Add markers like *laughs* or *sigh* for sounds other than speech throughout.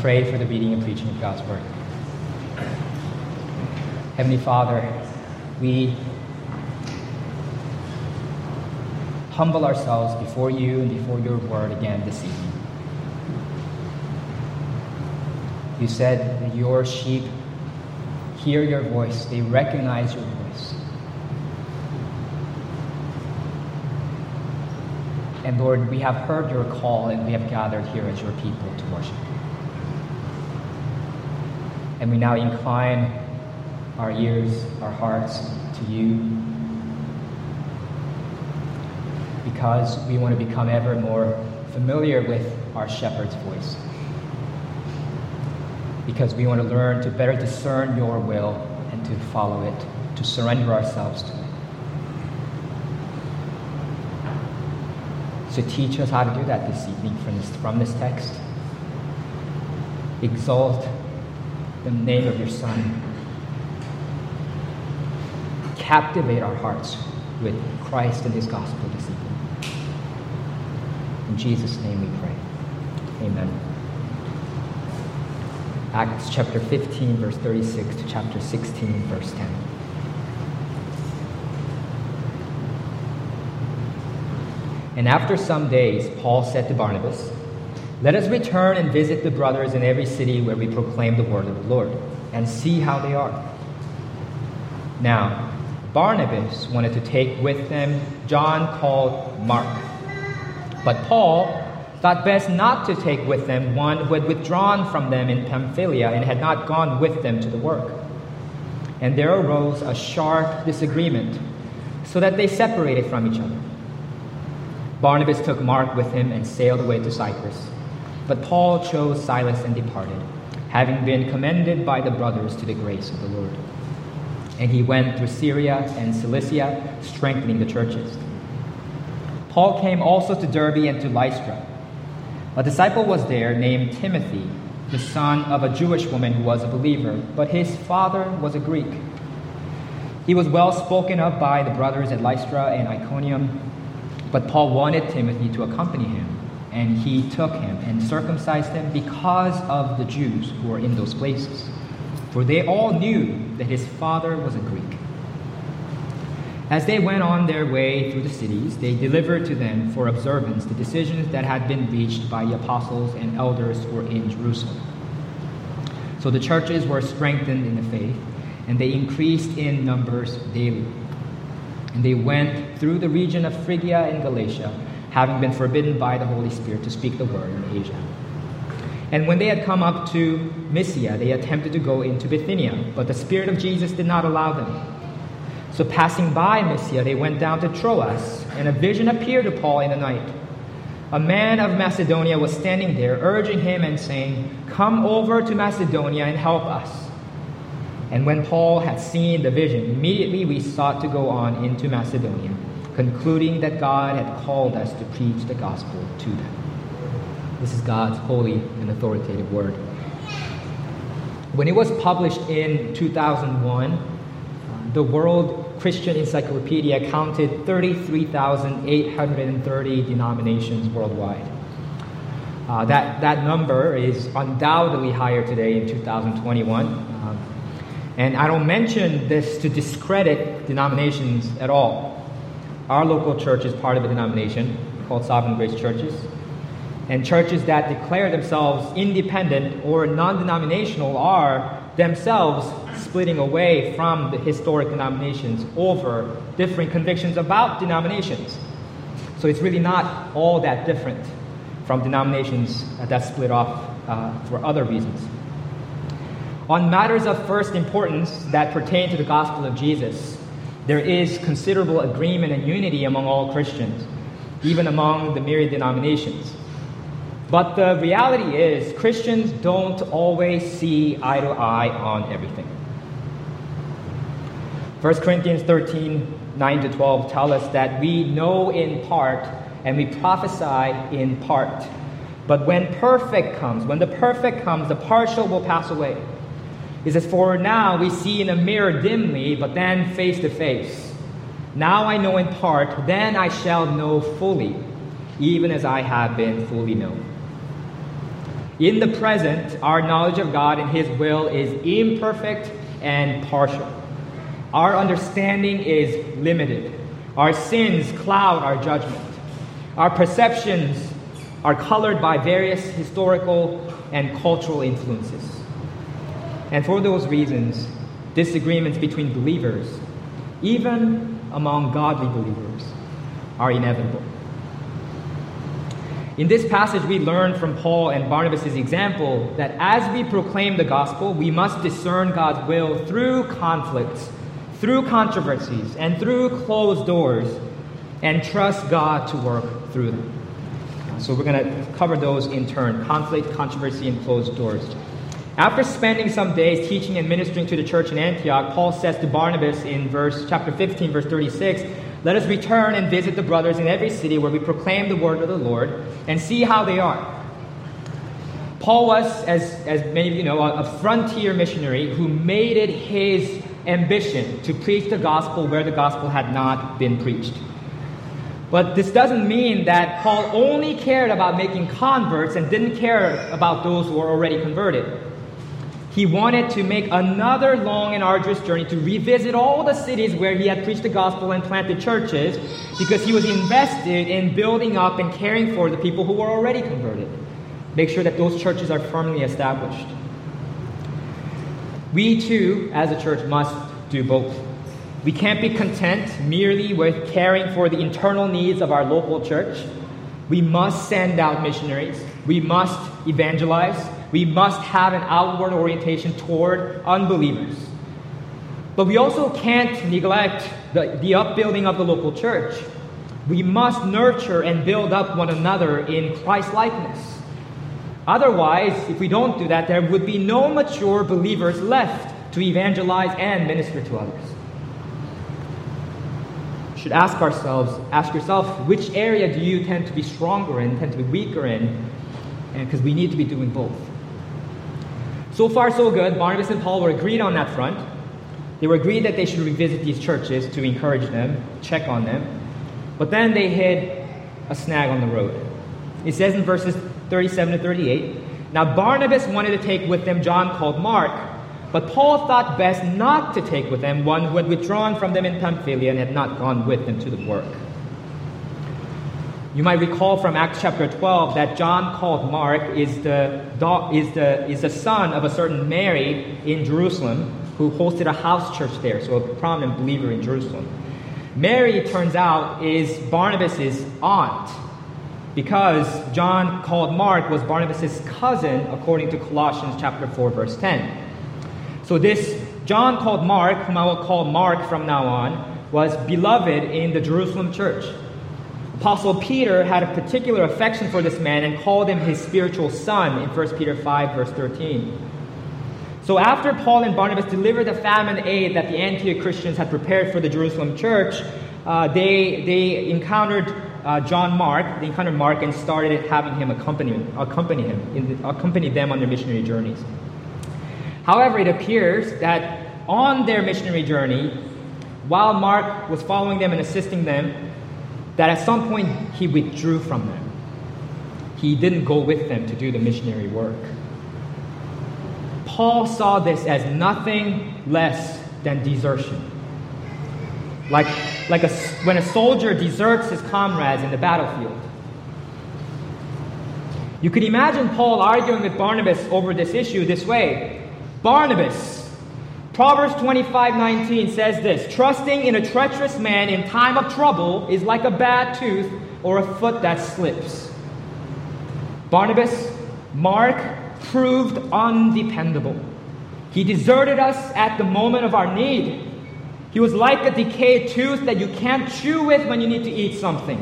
Pray for the reading and preaching of God's Word. Heavenly Father, we humble ourselves before you and before your Word again this evening. You said your sheep hear your voice, they recognize your voice. And Lord, we have heard your call and we have gathered here as your people to worship. And we now incline our ears, our hearts to you because we want to become ever more familiar with our shepherd's voice. Because we want to learn to better discern your will and to follow it, to surrender ourselves to it. So teach us how to do that this evening from this, from this text. Exalt the name of your Son. Captivate our hearts with Christ and his gospel evening. In Jesus' name we pray. Amen. Acts chapter 15, verse 36 to chapter 16, verse 10. And after some days, Paul said to Barnabas, let us return and visit the brothers in every city where we proclaim the word of the Lord, and see how they are. Now, Barnabas wanted to take with them John called Mark. But Paul thought best not to take with them one who had withdrawn from them in Pamphylia and had not gone with them to the work. And there arose a sharp disagreement, so that they separated from each other. Barnabas took Mark with him and sailed away to Cyprus. But Paul chose Silas and departed, having been commended by the brothers to the grace of the Lord. And he went through Syria and Cilicia, strengthening the churches. Paul came also to Derbe and to Lystra. A disciple was there named Timothy, the son of a Jewish woman who was a believer, but his father was a Greek. He was well spoken of by the brothers at Lystra and Iconium, but Paul wanted Timothy to accompany him and he took him and circumcised him because of the Jews who were in those places. For they all knew that his father was a Greek. As they went on their way through the cities, they delivered to them for observance the decisions that had been reached by the apostles and elders who were in Jerusalem. So the churches were strengthened in the faith, and they increased in numbers daily. And they went through the region of Phrygia and Galatia having been forbidden by the Holy Spirit to speak the word in Asia. And when they had come up to Mysia, they attempted to go into Bithynia, but the Spirit of Jesus did not allow them. So, passing by Mysia, they went down to Troas, and a vision appeared to Paul in the night. A man of Macedonia was standing there, urging him and saying, Come over to Macedonia and help us. And when Paul had seen the vision, immediately we sought to go on into Macedonia concluding that God had called us to preach the gospel to them. This is God's holy and authoritative word. When it was published in 2001, the World Christian Encyclopedia counted 33,830 denominations worldwide. Uh, that, that number is undoubtedly higher today in 2021. Um, and I don't mention this to discredit denominations at all. Our local church is part of a denomination called Sovereign Grace Churches. And churches that declare themselves independent or non denominational are themselves splitting away from the historic denominations over different convictions about denominations. So it's really not all that different from denominations that split off uh, for other reasons. On matters of first importance that pertain to the gospel of Jesus, there is considerable agreement and unity among all Christians, even among the myriad denominations. But the reality is, Christians don't always see eye to eye on everything. 1 Corinthians 13 9 to 12 tell us that we know in part and we prophesy in part. But when perfect comes, when the perfect comes, the partial will pass away. He says, For now we see in a mirror dimly, but then face to face. Now I know in part, then I shall know fully, even as I have been fully known. In the present, our knowledge of God and His will is imperfect and partial. Our understanding is limited. Our sins cloud our judgment. Our perceptions are colored by various historical and cultural influences. And for those reasons, disagreements between believers, even among godly believers, are inevitable. In this passage, we learn from Paul and Barnabas' example that as we proclaim the gospel, we must discern God's will through conflicts, through controversies, and through closed doors, and trust God to work through them. So we're going to cover those in turn conflict, controversy, and closed doors. After spending some days teaching and ministering to the church in Antioch, Paul says to Barnabas in verse chapter 15, verse 36, let us return and visit the brothers in every city where we proclaim the word of the Lord and see how they are. Paul was, as, as many of you know, a, a frontier missionary who made it his ambition to preach the gospel where the gospel had not been preached. But this doesn't mean that Paul only cared about making converts and didn't care about those who were already converted. He wanted to make another long and arduous journey to revisit all the cities where he had preached the gospel and planted churches because he was invested in building up and caring for the people who were already converted. Make sure that those churches are firmly established. We too, as a church, must do both. We can't be content merely with caring for the internal needs of our local church. We must send out missionaries. We must evangelize we must have an outward orientation toward unbelievers. But we also can't neglect the, the upbuilding of the local church. We must nurture and build up one another in Christ likeness. Otherwise, if we don't do that, there would be no mature believers left to evangelize and minister to others. We should ask ourselves, ask yourself, which area do you tend to be stronger in, tend to be weaker in? Because we need to be doing both. So far, so good. Barnabas and Paul were agreed on that front. They were agreed that they should revisit these churches to encourage them, check on them. But then they hit a snag on the road. It says in verses 37 to 38 Now Barnabas wanted to take with them John called Mark, but Paul thought best not to take with them one who had withdrawn from them in Pamphylia and had not gone with them to the work. You might recall from Acts chapter 12 that John called Mark is the, is the, is the son of a certain Mary in Jerusalem who hosted a house church there, so a prominent believer in Jerusalem. Mary, it turns out, is Barnabas' aunt because John called Mark was Barnabas' cousin according to Colossians chapter 4 verse 10. So this John called Mark, whom I will call Mark from now on, was beloved in the Jerusalem church. Apostle Peter had a particular affection for this man and called him his spiritual son in 1 Peter 5, verse 13. So, after Paul and Barnabas delivered the famine aid that the Antioch Christians had prepared for the Jerusalem church, uh, they, they encountered uh, John Mark, they encountered Mark and started having him accompany, accompany him, the, accompany them on their missionary journeys. However, it appears that on their missionary journey, while Mark was following them and assisting them, that at some point he withdrew from them. He didn't go with them to do the missionary work. Paul saw this as nothing less than desertion. Like, like a, when a soldier deserts his comrades in the battlefield. You could imagine Paul arguing with Barnabas over this issue this way Barnabas, Proverbs 25 19 says this Trusting in a treacherous man in time of trouble is like a bad tooth or a foot that slips. Barnabas, Mark, proved undependable. He deserted us at the moment of our need. He was like a decayed tooth that you can't chew with when you need to eat something,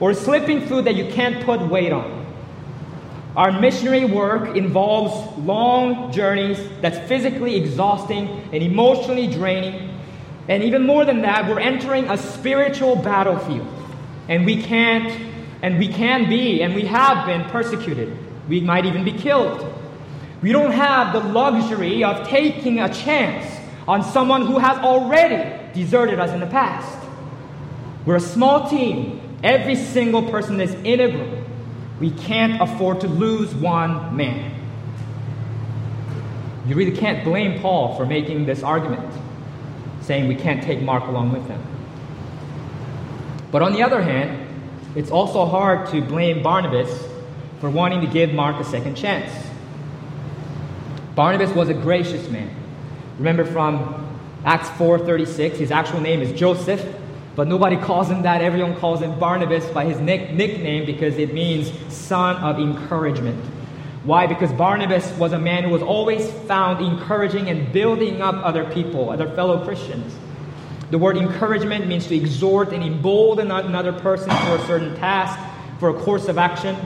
or slipping food that you can't put weight on. Our missionary work involves long journeys that's physically exhausting and emotionally draining. And even more than that, we're entering a spiritual battlefield. And we can't, and we can be, and we have been persecuted. We might even be killed. We don't have the luxury of taking a chance on someone who has already deserted us in the past. We're a small team. Every single person is integral we can't afford to lose one man. You really can't blame Paul for making this argument, saying we can't take Mark along with him. But on the other hand, it's also hard to blame Barnabas for wanting to give Mark a second chance. Barnabas was a gracious man. Remember from Acts 4:36, his actual name is Joseph, but nobody calls him that. Everyone calls him Barnabas by his nick- nickname because it means son of encouragement. Why? Because Barnabas was a man who was always found encouraging and building up other people, other fellow Christians. The word encouragement means to exhort and embolden another person for a certain task, for a course of action.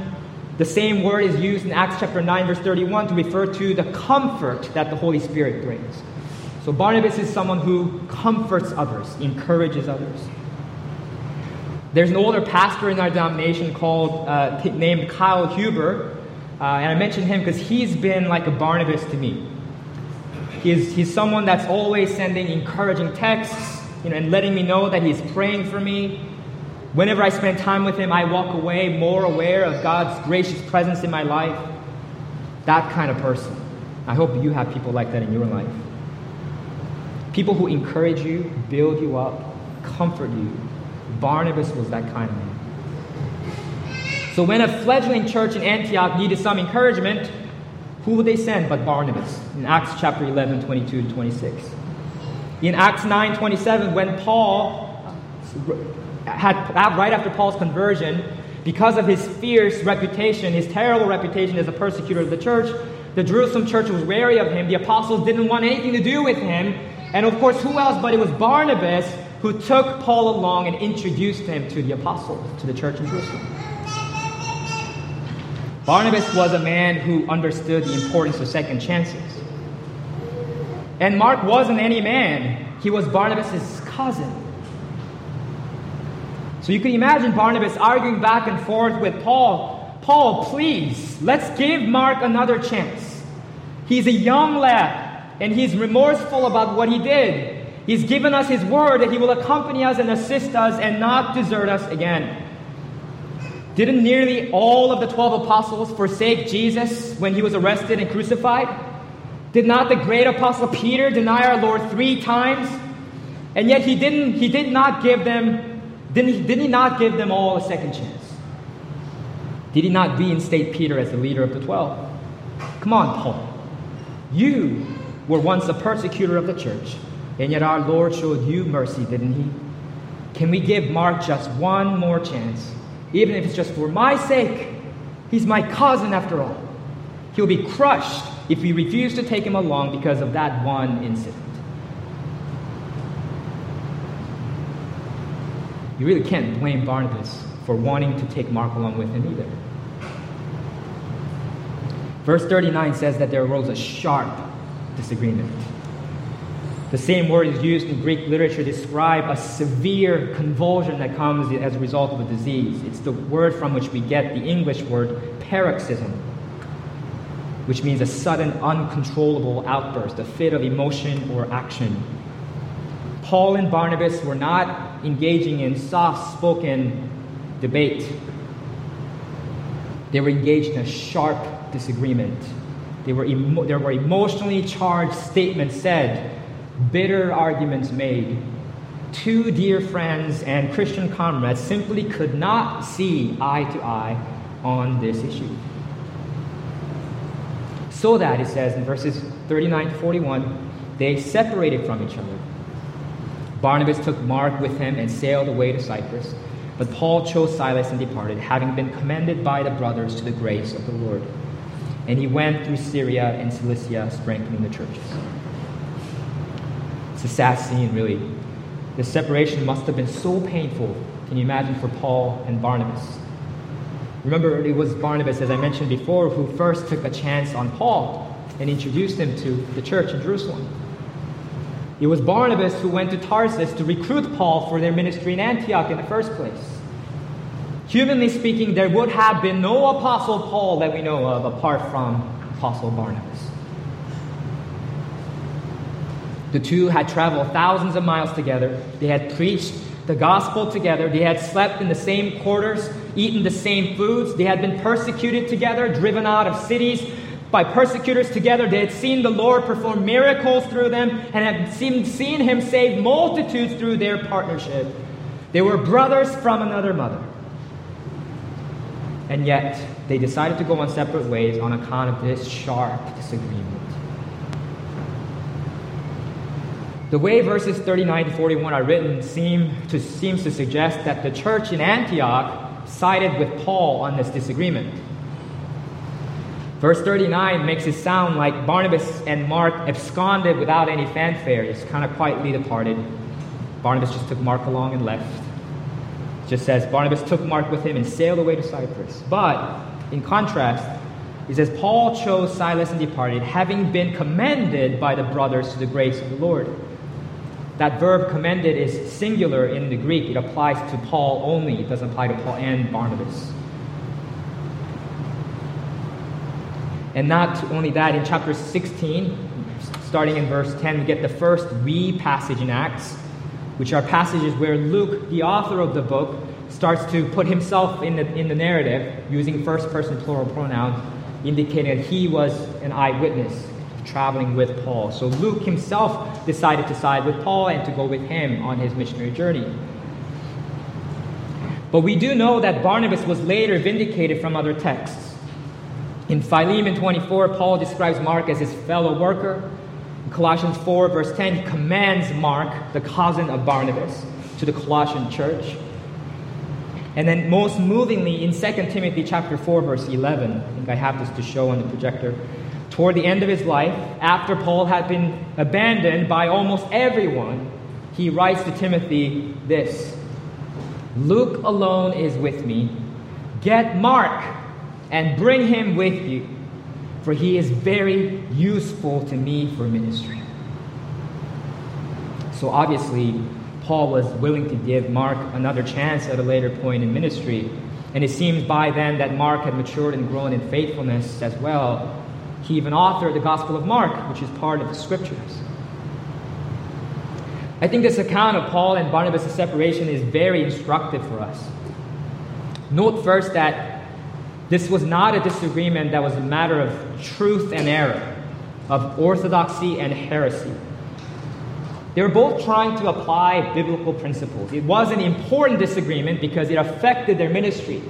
The same word is used in Acts chapter 9, verse 31 to refer to the comfort that the Holy Spirit brings. So Barnabas is someone who comforts others, encourages others. There's an older pastor in our denomination called uh, named Kyle Huber, uh, and I mentioned him because he's been like a Barnabas to me. He's, he's someone that's always sending encouraging texts, you know, and letting me know that he's praying for me. Whenever I spend time with him, I walk away more aware of God's gracious presence in my life. That kind of person. I hope you have people like that in your life. People who encourage you, build you up, comfort you. Barnabas was that kind of man. So when a fledgling church in Antioch needed some encouragement, who would they send but Barnabas in Acts chapter 11, 22 to 26. In Acts 9, 27, when Paul had, right after Paul's conversion, because of his fierce reputation, his terrible reputation as a persecutor of the church, the Jerusalem church was wary of him. The apostles didn't want anything to do with him. And of course, who else but it was Barnabas who took Paul along and introduced him to the apostles, to the church in Jerusalem. Barnabas was a man who understood the importance of second chances. And Mark wasn't any man, he was Barnabas' cousin. So you can imagine Barnabas arguing back and forth with Paul Paul, please, let's give Mark another chance. He's a young lad, and he's remorseful about what he did. He's given us his word that he will accompany us and assist us and not desert us again. Didn't nearly all of the 12 apostles forsake Jesus when he was arrested and crucified? Did not the great apostle Peter deny our Lord three times? And yet he didn't he did not give them didn't he, did he not give them all a second chance? Did he not reinstate Peter as the leader of the 12? Come on, Paul. You were once a persecutor of the church, and yet our Lord showed you mercy, didn't he? Can we give Mark just one more chance? even if it's just for my sake. He's my cousin after all. He'll be crushed if we refuse to take him along because of that one incident. You really can't blame Barnabas for wanting to take Mark along with him either. Verse 39 says that there arose a sharp disagreement. The same word is used in Greek literature to describe a severe convulsion that comes as a result of a disease. It's the word from which we get the English word paroxysm, which means a sudden, uncontrollable outburst, a fit of emotion or action. Paul and Barnabas were not engaging in soft spoken debate, they were engaged in a sharp disagreement. Were emo- there were emotionally charged statements said bitter arguments made. Two dear friends and Christian comrades simply could not see eye to eye on this issue. So that, it says in verses 39 to 41, they separated from each other. Barnabas took Mark with him and sailed away to Cyprus, but Paul chose Silas and departed, having been commended by the brothers to the grace of the Lord. And he went through Syria and Cilicia, strengthening the churches. It's a sad scene, really. The separation must have been so painful. Can you imagine for Paul and Barnabas? Remember, it was Barnabas, as I mentioned before, who first took a chance on Paul and introduced him to the church in Jerusalem. It was Barnabas who went to Tarsus to recruit Paul for their ministry in Antioch in the first place. Humanly speaking, there would have been no Apostle Paul that we know of apart from Apostle Barnabas. The two had traveled thousands of miles together. They had preached the gospel together. They had slept in the same quarters, eaten the same foods. They had been persecuted together, driven out of cities, by persecutors together. They had seen the Lord perform miracles through them and had seen, seen him save multitudes through their partnership. They were brothers from another mother. And yet, they decided to go on separate ways on account of this sharp disagreement. The way verses 39 to 41 are written seem to, seems to suggest that the church in Antioch sided with Paul on this disagreement. Verse 39 makes it sound like Barnabas and Mark absconded without any fanfare, just kind of quietly departed. Barnabas just took Mark along and left. It just says Barnabas took Mark with him and sailed away to Cyprus. But in contrast, he says Paul chose Silas and departed, having been commended by the brothers to the grace of the Lord. That verb commended is singular in the Greek. It applies to Paul only. It doesn't apply to Paul and Barnabas. And not only that, in chapter 16, starting in verse 10, we get the first we passage in Acts, which are passages where Luke, the author of the book, starts to put himself in the, in the narrative using first person plural pronouns, indicating that he was an eyewitness traveling with Paul. So Luke himself decided to side with Paul and to go with him on his missionary journey. But we do know that Barnabas was later vindicated from other texts. In Philemon 24, Paul describes Mark as his fellow worker. In Colossians 4, verse 10, he commands Mark, the cousin of Barnabas, to the Colossian church. And then most movingly in 2 Timothy chapter 4, verse 11, I think I have this to show on the projector toward the end of his life, after Paul had been abandoned by almost everyone, he writes to Timothy this Luke alone is with me. Get Mark and bring him with you, for he is very useful to me for ministry. So obviously, Paul was willing to give Mark another chance at a later point in ministry. And it seems by then that Mark had matured and grown in faithfulness as well he even authored the Gospel of Mark, which is part of the scriptures. I think this account of Paul and Barnabas' separation is very instructive for us. Note first that this was not a disagreement that was a matter of truth and error, of orthodoxy and heresy. They were both trying to apply biblical principles. It was an important disagreement because it affected their ministry,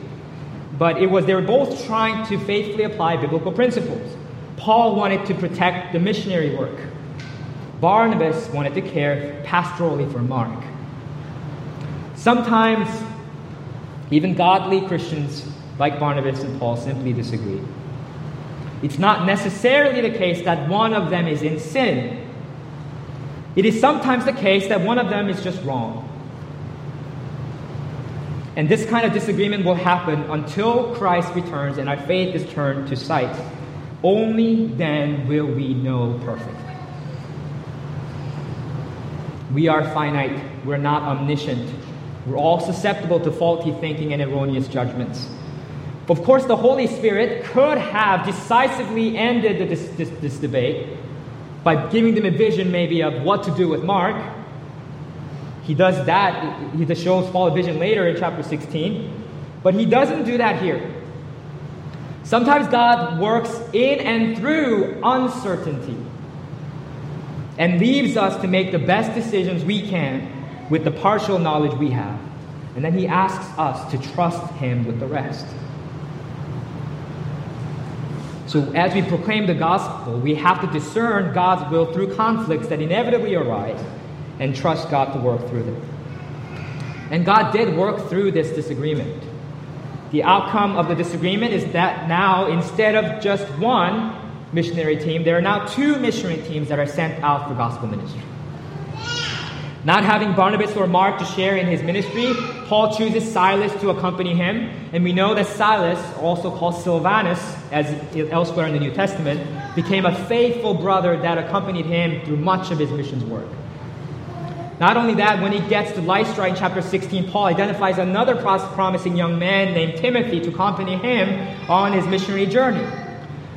but it was they were both trying to faithfully apply biblical principles. Paul wanted to protect the missionary work. Barnabas wanted to care pastorally for Mark. Sometimes, even godly Christians like Barnabas and Paul simply disagree. It's not necessarily the case that one of them is in sin. It is sometimes the case that one of them is just wrong. And this kind of disagreement will happen until Christ returns and our faith is turned to sight. Only then will we know perfectly. We are finite, we're not omniscient. We're all susceptible to faulty thinking and erroneous judgments. Of course, the Holy Spirit could have decisively ended this, this, this debate by giving them a vision, maybe, of what to do with Mark. He does that. He shows Paul a vision later in chapter 16. But he doesn't do that here. Sometimes God works in and through uncertainty and leaves us to make the best decisions we can with the partial knowledge we have. And then He asks us to trust Him with the rest. So, as we proclaim the gospel, we have to discern God's will through conflicts that inevitably arise and trust God to work through them. And God did work through this disagreement. The outcome of the disagreement is that now, instead of just one missionary team, there are now two missionary teams that are sent out for gospel ministry. Not having Barnabas or Mark to share in his ministry, Paul chooses Silas to accompany him. And we know that Silas, also called Silvanus, as elsewhere in the New Testament, became a faithful brother that accompanied him through much of his missions work. Not only that, when he gets to Lystra in chapter 16, Paul identifies another promising young man named Timothy to accompany him on his missionary journey.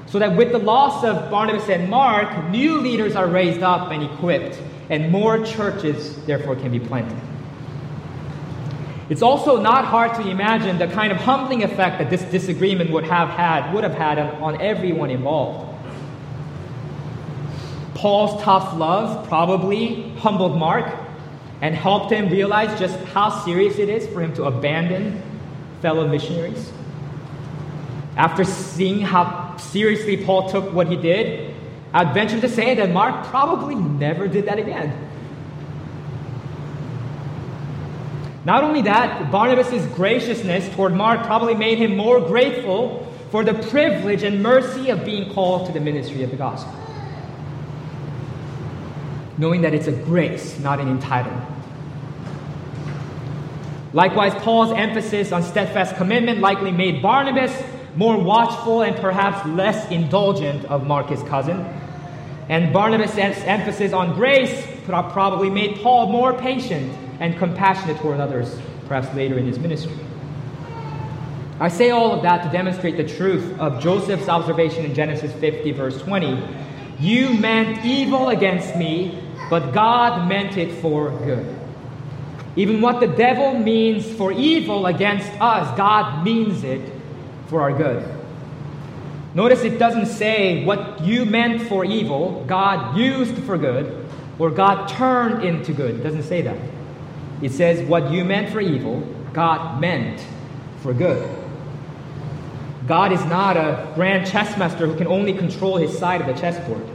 So that with the loss of Barnabas and Mark, new leaders are raised up and equipped, and more churches, therefore, can be planted. It's also not hard to imagine the kind of humbling effect that this disagreement would have had, would have had on, on everyone involved. Paul's tough love probably humbled Mark and helped him realize just how serious it is for him to abandon fellow missionaries. After seeing how seriously Paul took what he did, I'd venture to say that Mark probably never did that again. Not only that, Barnabas' graciousness toward Mark probably made him more grateful for the privilege and mercy of being called to the ministry of the gospel. Knowing that it's a grace, not an entitlement. Likewise, Paul's emphasis on steadfast commitment likely made Barnabas more watchful and perhaps less indulgent of Marcus' cousin. And Barnabas' emphasis on grace probably made Paul more patient and compassionate toward others, perhaps later in his ministry. I say all of that to demonstrate the truth of Joseph's observation in Genesis 50, verse 20. You meant evil against me, but God meant it for good. Even what the devil means for evil against us, God means it for our good. Notice it doesn't say what you meant for evil, God used for good, or God turned into good. It doesn't say that. It says what you meant for evil, God meant for good. God is not a grand chess master who can only control his side of the chessboard.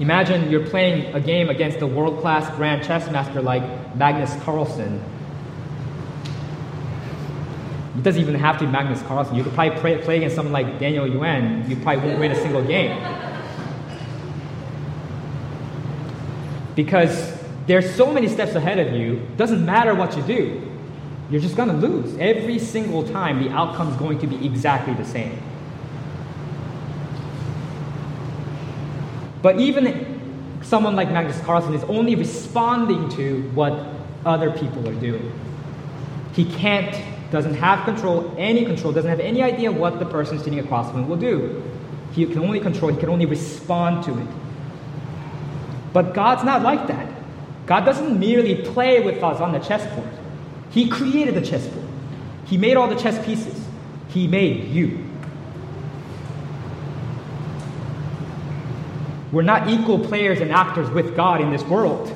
Imagine you're playing a game against a world class grand chess master like Magnus Carlsen. It doesn't even have to be Magnus Carlsen. You could probably play, play against someone like Daniel Yuan. You probably won't win a single game. Because there's so many steps ahead of you, doesn't matter what you do, you're just going to lose. Every single time, the outcome is going to be exactly the same. But even someone like Magnus Carlsen is only responding to what other people are doing. He can't, doesn't have control, any control, doesn't have any idea what the person sitting across from him will do. He can only control, he can only respond to it. But God's not like that. God doesn't merely play with us on the chessboard. He created the chessboard. He made all the chess pieces. He made you. We're not equal players and actors with God in this world.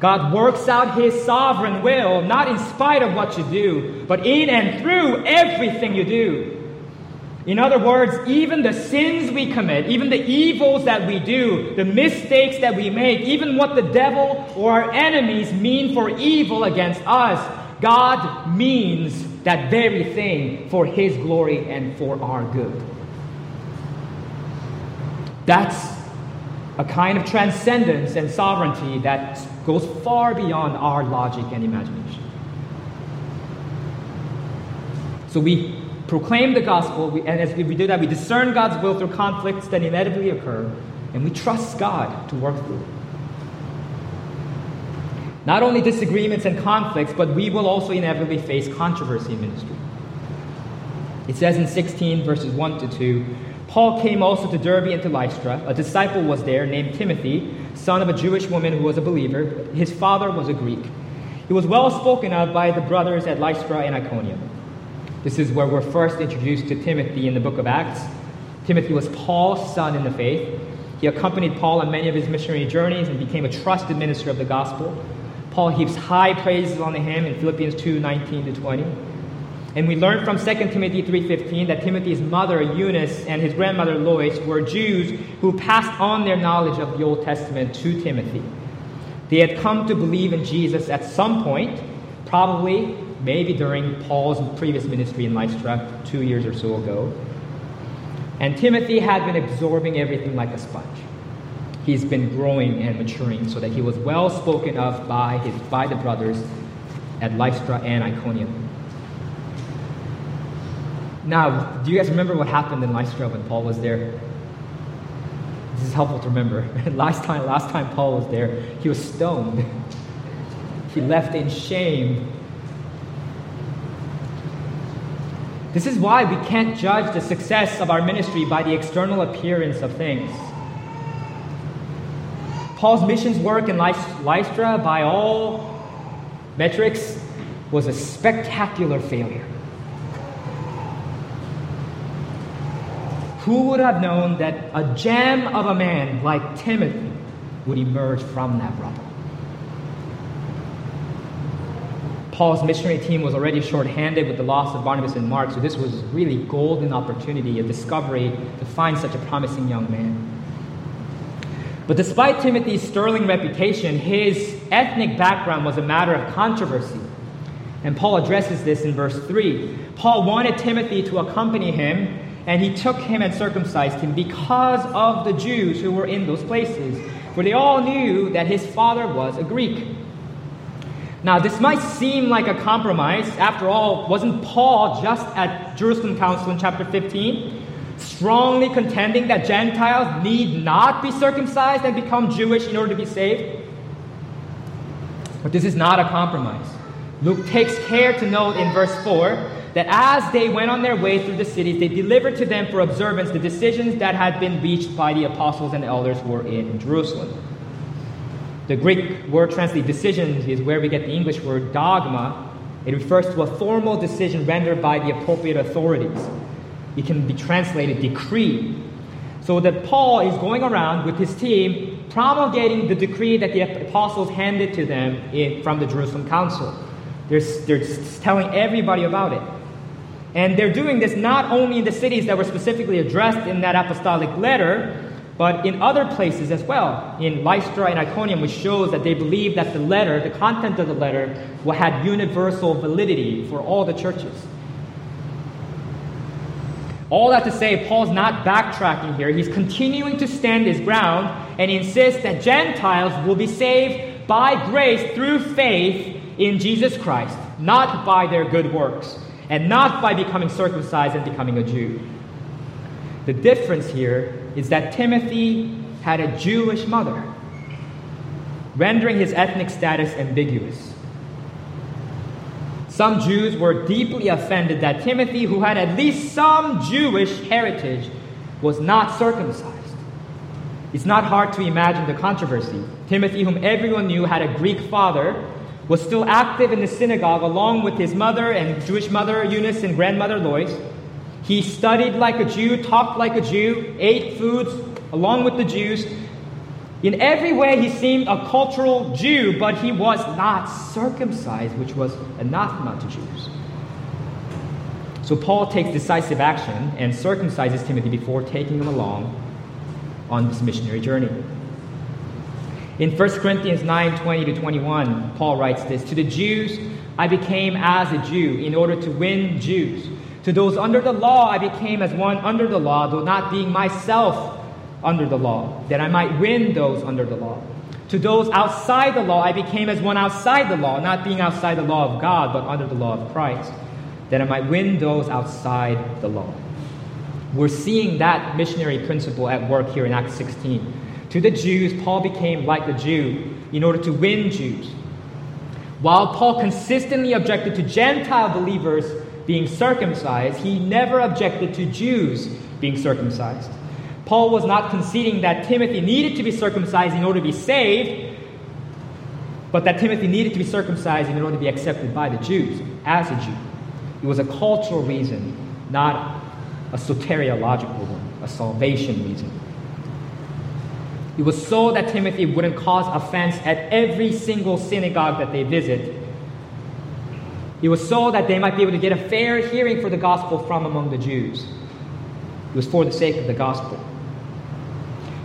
God works out His sovereign will, not in spite of what you do, but in and through everything you do. In other words, even the sins we commit, even the evils that we do, the mistakes that we make, even what the devil or our enemies mean for evil against us, God means that very thing for His glory and for our good. That's a kind of transcendence and sovereignty that goes far beyond our logic and imagination. So we proclaim the gospel, we, and as we do that, we discern God's will through conflicts that inevitably occur, and we trust God to work through. Not only disagreements and conflicts, but we will also inevitably face controversy in ministry. It says in 16, verses 1 to 2 Paul came also to Derbe and to Lystra. A disciple was there named Timothy, son of a Jewish woman who was a believer. His father was a Greek. He was well spoken of by the brothers at Lystra and Iconium. This is where we're first introduced to Timothy in the book of Acts. Timothy was Paul's son in the faith. He accompanied Paul on many of his missionary journeys and became a trusted minister of the gospel. Paul heaps high praises on him in Philippians 2 19 to 20. And we learn from 2 Timothy 3:15 that Timothy's mother Eunice and his grandmother Lois were Jews who passed on their knowledge of the Old Testament to Timothy. They had come to believe in Jesus at some point, probably maybe during Paul's previous ministry in Lystra 2 years or so ago. And Timothy had been absorbing everything like a sponge. He's been growing and maturing so that he was well spoken of by his by the brothers at Lystra and Iconium. Now, do you guys remember what happened in Lystra when Paul was there? This is helpful to remember. *laughs* last time, last time Paul was there, he was stoned. *laughs* he left in shame. This is why we can't judge the success of our ministry by the external appearance of things. Paul's missions work in Lystra, by all metrics, was a spectacular failure. Who would have known that a gem of a man like Timothy would emerge from that rubble? Paul's missionary team was already short-handed with the loss of Barnabas and Mark, so this was really golden opportunity, a discovery to find such a promising young man. But despite Timothy's sterling reputation, his ethnic background was a matter of controversy. And Paul addresses this in verse 3. Paul wanted Timothy to accompany him, and he took him and circumcised him because of the Jews who were in those places, for they all knew that his father was a Greek. Now, this might seem like a compromise. After all, wasn't Paul just at Jerusalem Council in chapter 15 strongly contending that Gentiles need not be circumcised and become Jewish in order to be saved? But this is not a compromise. Luke takes care to note in verse 4 that as they went on their way through the cities, they delivered to them for observance the decisions that had been reached by the apostles and elders who were in Jerusalem. The Greek word translated decisions is where we get the English word dogma. It refers to a formal decision rendered by the appropriate authorities. It can be translated decree. So that Paul is going around with his team promulgating the decree that the apostles handed to them in, from the Jerusalem Council. They're, they're telling everybody about it. And they're doing this not only in the cities that were specifically addressed in that apostolic letter, but in other places as well, in Lystra and Iconium, which shows that they believe that the letter, the content of the letter, had universal validity for all the churches. All that to say, Paul's not backtracking here. He's continuing to stand his ground and insists that Gentiles will be saved by grace through faith in Jesus Christ, not by their good works, and not by becoming circumcised and becoming a Jew. The difference here is that Timothy had a Jewish mother, rendering his ethnic status ambiguous. Some Jews were deeply offended that Timothy, who had at least some Jewish heritage, was not circumcised. It's not hard to imagine the controversy. Timothy, whom everyone knew had a Greek father, was still active in the synagogue along with his mother and Jewish mother Eunice and grandmother Lois. He studied like a Jew, talked like a Jew, ate foods along with the Jews. In every way, he seemed a cultural Jew, but he was not circumcised, which was anathema to Jews. So Paul takes decisive action and circumcises Timothy before taking him along on this missionary journey. In 1 Corinthians 9 20 to 21, Paul writes this To the Jews, I became as a Jew in order to win Jews. To those under the law, I became as one under the law, though not being myself under the law, that I might win those under the law. To those outside the law, I became as one outside the law, not being outside the law of God, but under the law of Christ, that I might win those outside the law. We're seeing that missionary principle at work here in Acts 16. To the Jews, Paul became like the Jew in order to win Jews. While Paul consistently objected to Gentile believers being circumcised, he never objected to Jews being circumcised. Paul was not conceding that Timothy needed to be circumcised in order to be saved, but that Timothy needed to be circumcised in order to be accepted by the Jews as a Jew. It was a cultural reason, not a soteriological one, a salvation reason. It was so that Timothy wouldn't cause offense at every single synagogue that they visit it was so that they might be able to get a fair hearing for the gospel from among the Jews. It was for the sake of the gospel.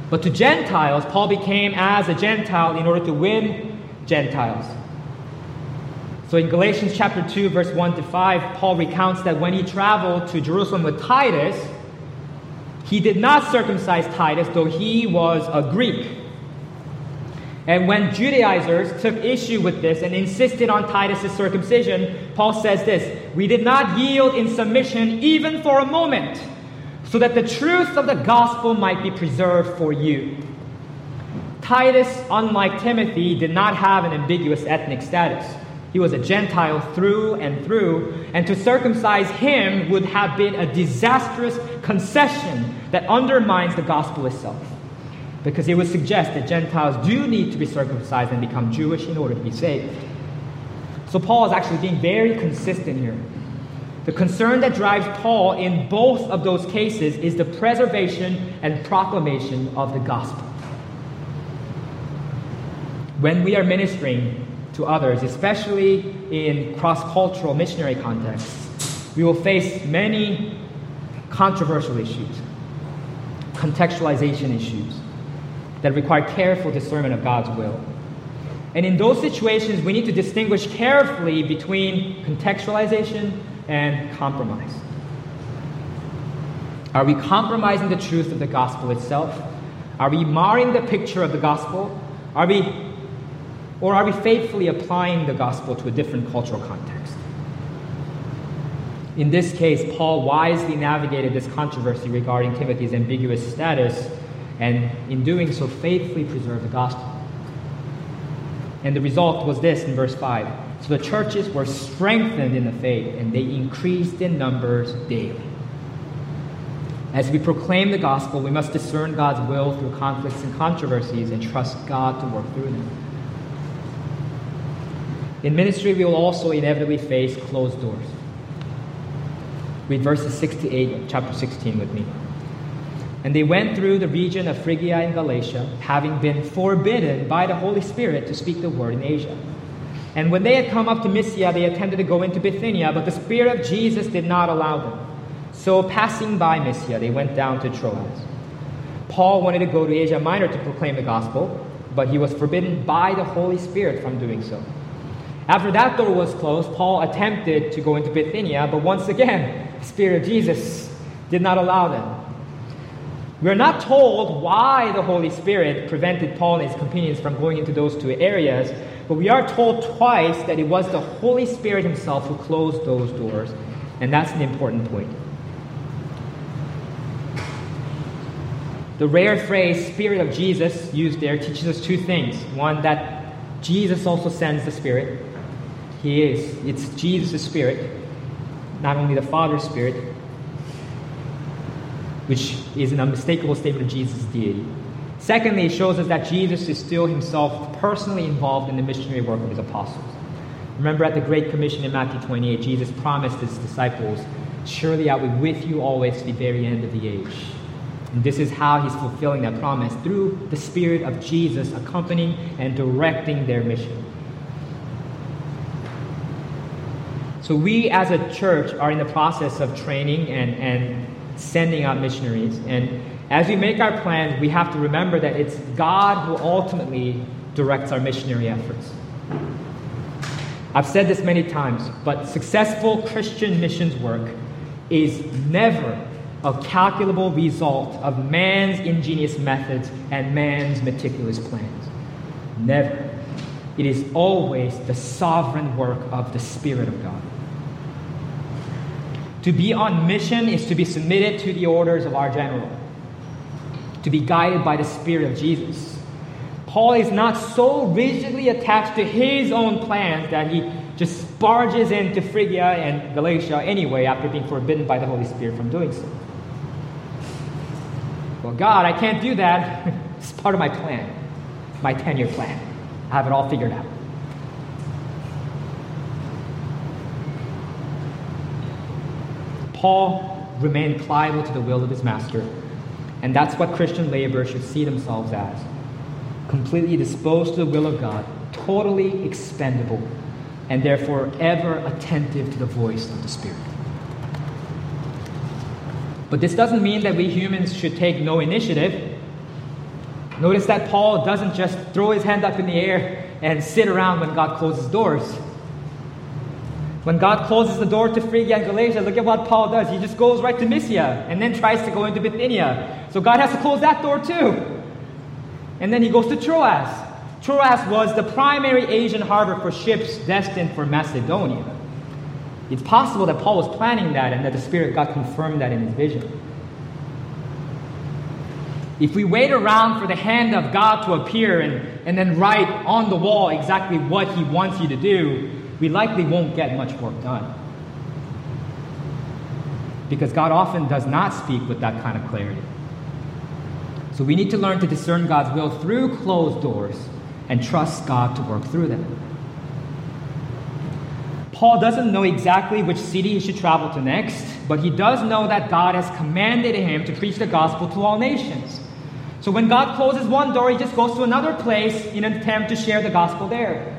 But to Gentiles, Paul became as a Gentile in order to win Gentiles. So in Galatians chapter 2, verse 1 to 5, Paul recounts that when he traveled to Jerusalem with Titus, he did not circumcise Titus, though he was a Greek. And when Judaizers took issue with this and insisted on Titus' circumcision, Paul says this We did not yield in submission even for a moment, so that the truth of the gospel might be preserved for you. Titus, unlike Timothy, did not have an ambiguous ethnic status. He was a Gentile through and through, and to circumcise him would have been a disastrous concession that undermines the gospel itself because it would suggest that Gentiles do need to be circumcised and become Jewish in order to be saved. So Paul is actually being very consistent here. The concern that drives Paul in both of those cases is the preservation and proclamation of the gospel. When we are ministering to others, especially in cross cultural missionary contexts, we will face many controversial issues, contextualization issues that require careful discernment of God's will. And in those situations, we need to distinguish carefully between contextualization and compromise. Are we compromising the truth of the gospel itself? Are we marring the picture of the gospel? Are we, or are we faithfully applying the gospel to a different cultural context? In this case, Paul wisely navigated this controversy regarding Timothy's ambiguous status, and in doing so, faithfully preserved the gospel. And the result was this in verse 5. So the churches were strengthened in the faith, and they increased in numbers daily. As we proclaim the gospel, we must discern God's will through conflicts and controversies and trust God to work through them. In ministry, we will also inevitably face closed doors. Read verses 6 to 8 of chapter 16 with me. And they went through the region of Phrygia and Galatia, having been forbidden by the Holy Spirit to speak the word in Asia. And when they had come up to Mysia, they attempted to go into Bithynia, but the Spirit of Jesus did not allow them. So, passing by Mysia, they went down to Troas. Paul wanted to go to Asia Minor to proclaim the gospel, but he was forbidden by the Holy Spirit from doing so. After that door was closed, Paul attempted to go into Bithynia, but once again, the Spirit of Jesus did not allow them. We're not told why the Holy Spirit prevented Paul and his companions from going into those two areas, but we are told twice that it was the Holy Spirit himself who closed those doors, and that's an important point. The rare phrase Spirit of Jesus used there teaches us two things. One, that Jesus also sends the Spirit. He is. It's Jesus' Spirit, not only the Father's Spirit, which is an unmistakable statement of Jesus' deity. Secondly, it shows us that Jesus is still himself personally involved in the missionary work of his apostles. Remember at the Great Commission in Matthew 28, Jesus promised his disciples, Surely I will be with you always to the very end of the age. And this is how he's fulfilling that promise through the Spirit of Jesus accompanying and directing their mission. So, we as a church are in the process of training and, and sending out missionaries. And as we make our plans, we have to remember that it's God who ultimately directs our missionary efforts. I've said this many times, but successful Christian missions work is never a calculable result of man's ingenious methods and man's meticulous plans. Never. It is always the sovereign work of the Spirit of God. To be on mission is to be submitted to the orders of our general, to be guided by the Spirit of Jesus. Paul is not so rigidly attached to his own plans that he just barges into Phrygia and Galatia anyway after being forbidden by the Holy Spirit from doing so. Well, God, I can't do that. *laughs* it's part of my plan, my 10 year plan. I have it all figured out. Paul remained pliable to the will of his master, and that's what Christian laborers should see themselves as completely disposed to the will of God, totally expendable, and therefore ever attentive to the voice of the Spirit. But this doesn't mean that we humans should take no initiative. Notice that Paul doesn't just throw his hand up in the air and sit around when God closes doors. When God closes the door to Phrygia and Galatia, look at what Paul does. He just goes right to Mysia and then tries to go into Bithynia. So God has to close that door too. And then he goes to Troas. Troas was the primary Asian harbor for ships destined for Macedonia. It's possible that Paul was planning that and that the Spirit God confirmed that in his vision. If we wait around for the hand of God to appear and, and then write on the wall exactly what he wants you to do, we likely won't get much work done. Because God often does not speak with that kind of clarity. So we need to learn to discern God's will through closed doors and trust God to work through them. Paul doesn't know exactly which city he should travel to next, but he does know that God has commanded him to preach the gospel to all nations. So when God closes one door, he just goes to another place in an attempt to share the gospel there.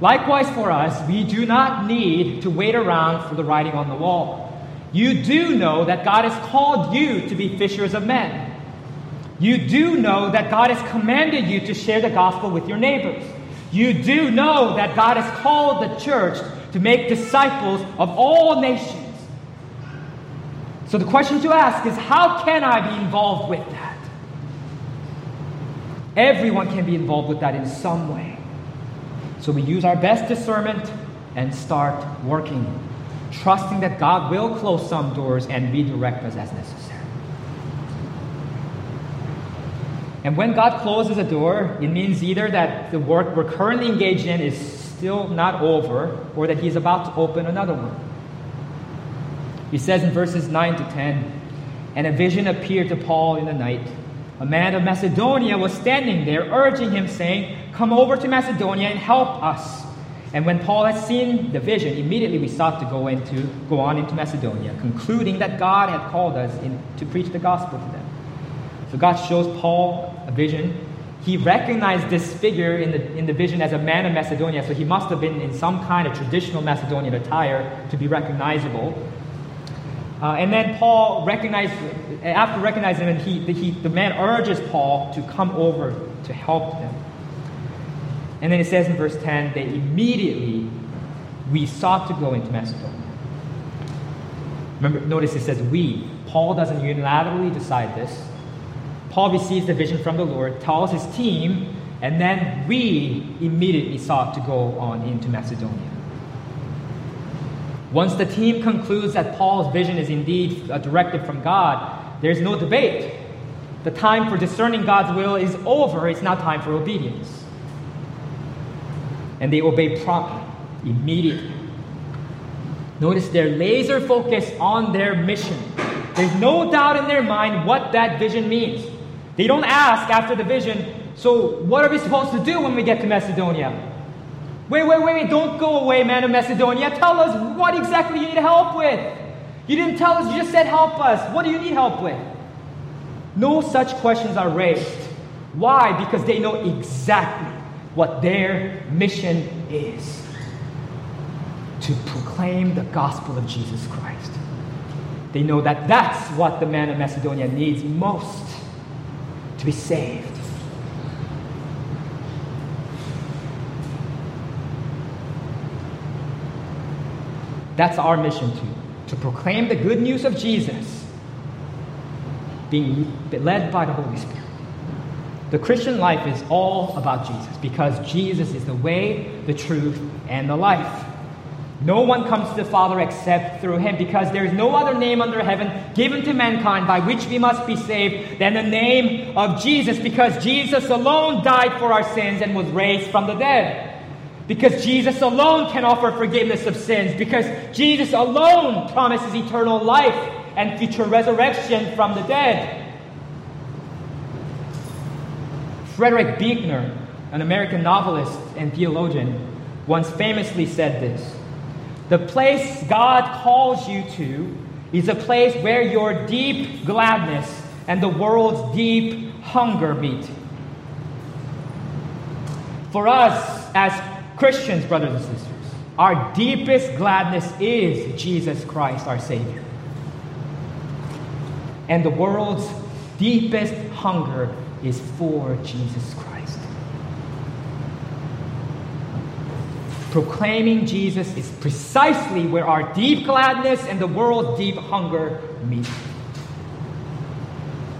Likewise, for us, we do not need to wait around for the writing on the wall. You do know that God has called you to be fishers of men. You do know that God has commanded you to share the gospel with your neighbors. You do know that God has called the church to make disciples of all nations. So the question to ask is how can I be involved with that? Everyone can be involved with that in some way. So we use our best discernment and start working, trusting that God will close some doors and redirect us as necessary. And when God closes a door, it means either that the work we're currently engaged in is still not over or that He's about to open another one. He says in verses 9 to 10 And a vision appeared to Paul in the night. A man of Macedonia was standing there, urging him, saying, Come over to Macedonia and help us. And when Paul had seen the vision, immediately we sought to go into go on into Macedonia, concluding that God had called us in, to preach the gospel to them. So God shows Paul a vision. He recognized this figure in the, in the vision as a man of Macedonia, so he must have been in some kind of traditional Macedonian attire to be recognizable. Uh, and then Paul recognized, after recognizing him, he, the, he, the man urges Paul to come over to help them. And then it says in verse 10 that immediately we sought to go into Macedonia. Remember, notice it says we. Paul doesn't unilaterally decide this. Paul receives the vision from the Lord, tells his team, and then we immediately sought to go on into Macedonia. Once the team concludes that Paul's vision is indeed uh, a directive from God, there's no debate. The time for discerning God's will is over. It's now time for obedience. And they obey promptly, immediately. Notice they're laser focused on their mission. There's no doubt in their mind what that vision means. They don't ask after the vision, so what are we supposed to do when we get to Macedonia? Wait, wait, wait, wait, don't go away, man of Macedonia. Tell us what exactly you need help with. You didn't tell us, you just said help us. What do you need help with? No such questions are raised. Why? Because they know exactly what their mission is to proclaim the gospel of Jesus Christ. They know that that's what the man of Macedonia needs most to be saved. That's our mission too, to proclaim the good news of Jesus, being led by the Holy Spirit. The Christian life is all about Jesus because Jesus is the way, the truth, and the life. No one comes to the Father except through him, because there is no other name under heaven given to mankind by which we must be saved than the name of Jesus, because Jesus alone died for our sins and was raised from the dead. Because Jesus alone can offer forgiveness of sins, because Jesus alone promises eternal life and future resurrection from the dead. Frederick Buechner, an American novelist and theologian, once famously said this. The place God calls you to is a place where your deep gladness and the world's deep hunger meet. For us as Christians, brothers and sisters, our deepest gladness is Jesus Christ, our Savior. And the world's deepest hunger is for Jesus Christ. Proclaiming Jesus is precisely where our deep gladness and the world's deep hunger meet.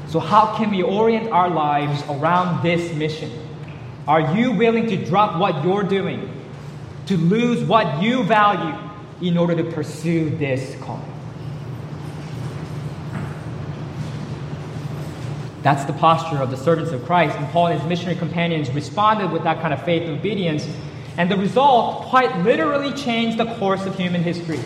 So, how can we orient our lives around this mission? Are you willing to drop what you're doing, to lose what you value in order to pursue this calling? That's the posture of the servants of Christ. And Paul and his missionary companions responded with that kind of faith and obedience and the result quite literally changed the course of human history.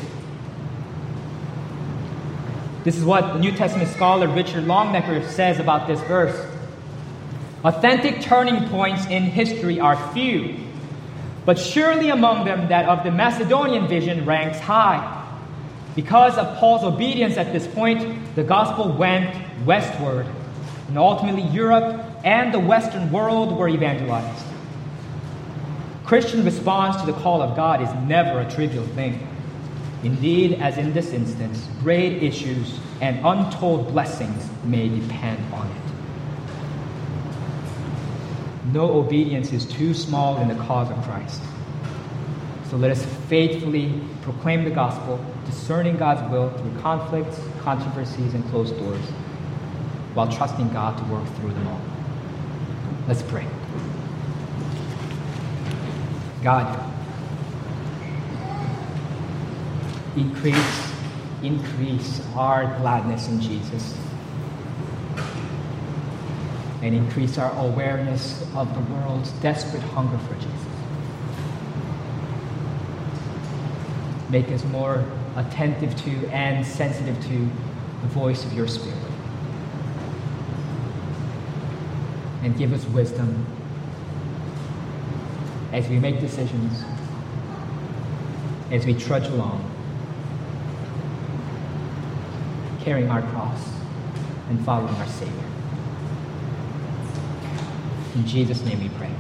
This is what the New Testament scholar Richard Longenecker says about this verse. Authentic turning points in history are few, But surely among them that of the Macedonian vision ranks high. Because of Paul's obedience at this point, the gospel went westward, and ultimately Europe and the Western world were evangelized. Christian response to the call of God is never a trivial thing. Indeed, as in this instance, great issues and untold blessings may depend on it. No obedience is too small in the cause of Christ. So let us faithfully proclaim the gospel, discerning God's will through conflicts, controversies, and closed doors, while trusting God to work through them all. Let's pray. God, increase, increase our gladness in Jesus and increase our awareness of the world's desperate hunger for Jesus. Make us more attentive to and sensitive to the voice of your Spirit. And give us wisdom as we make decisions, as we trudge along, carrying our cross and following our Savior. In Jesus' name we pray.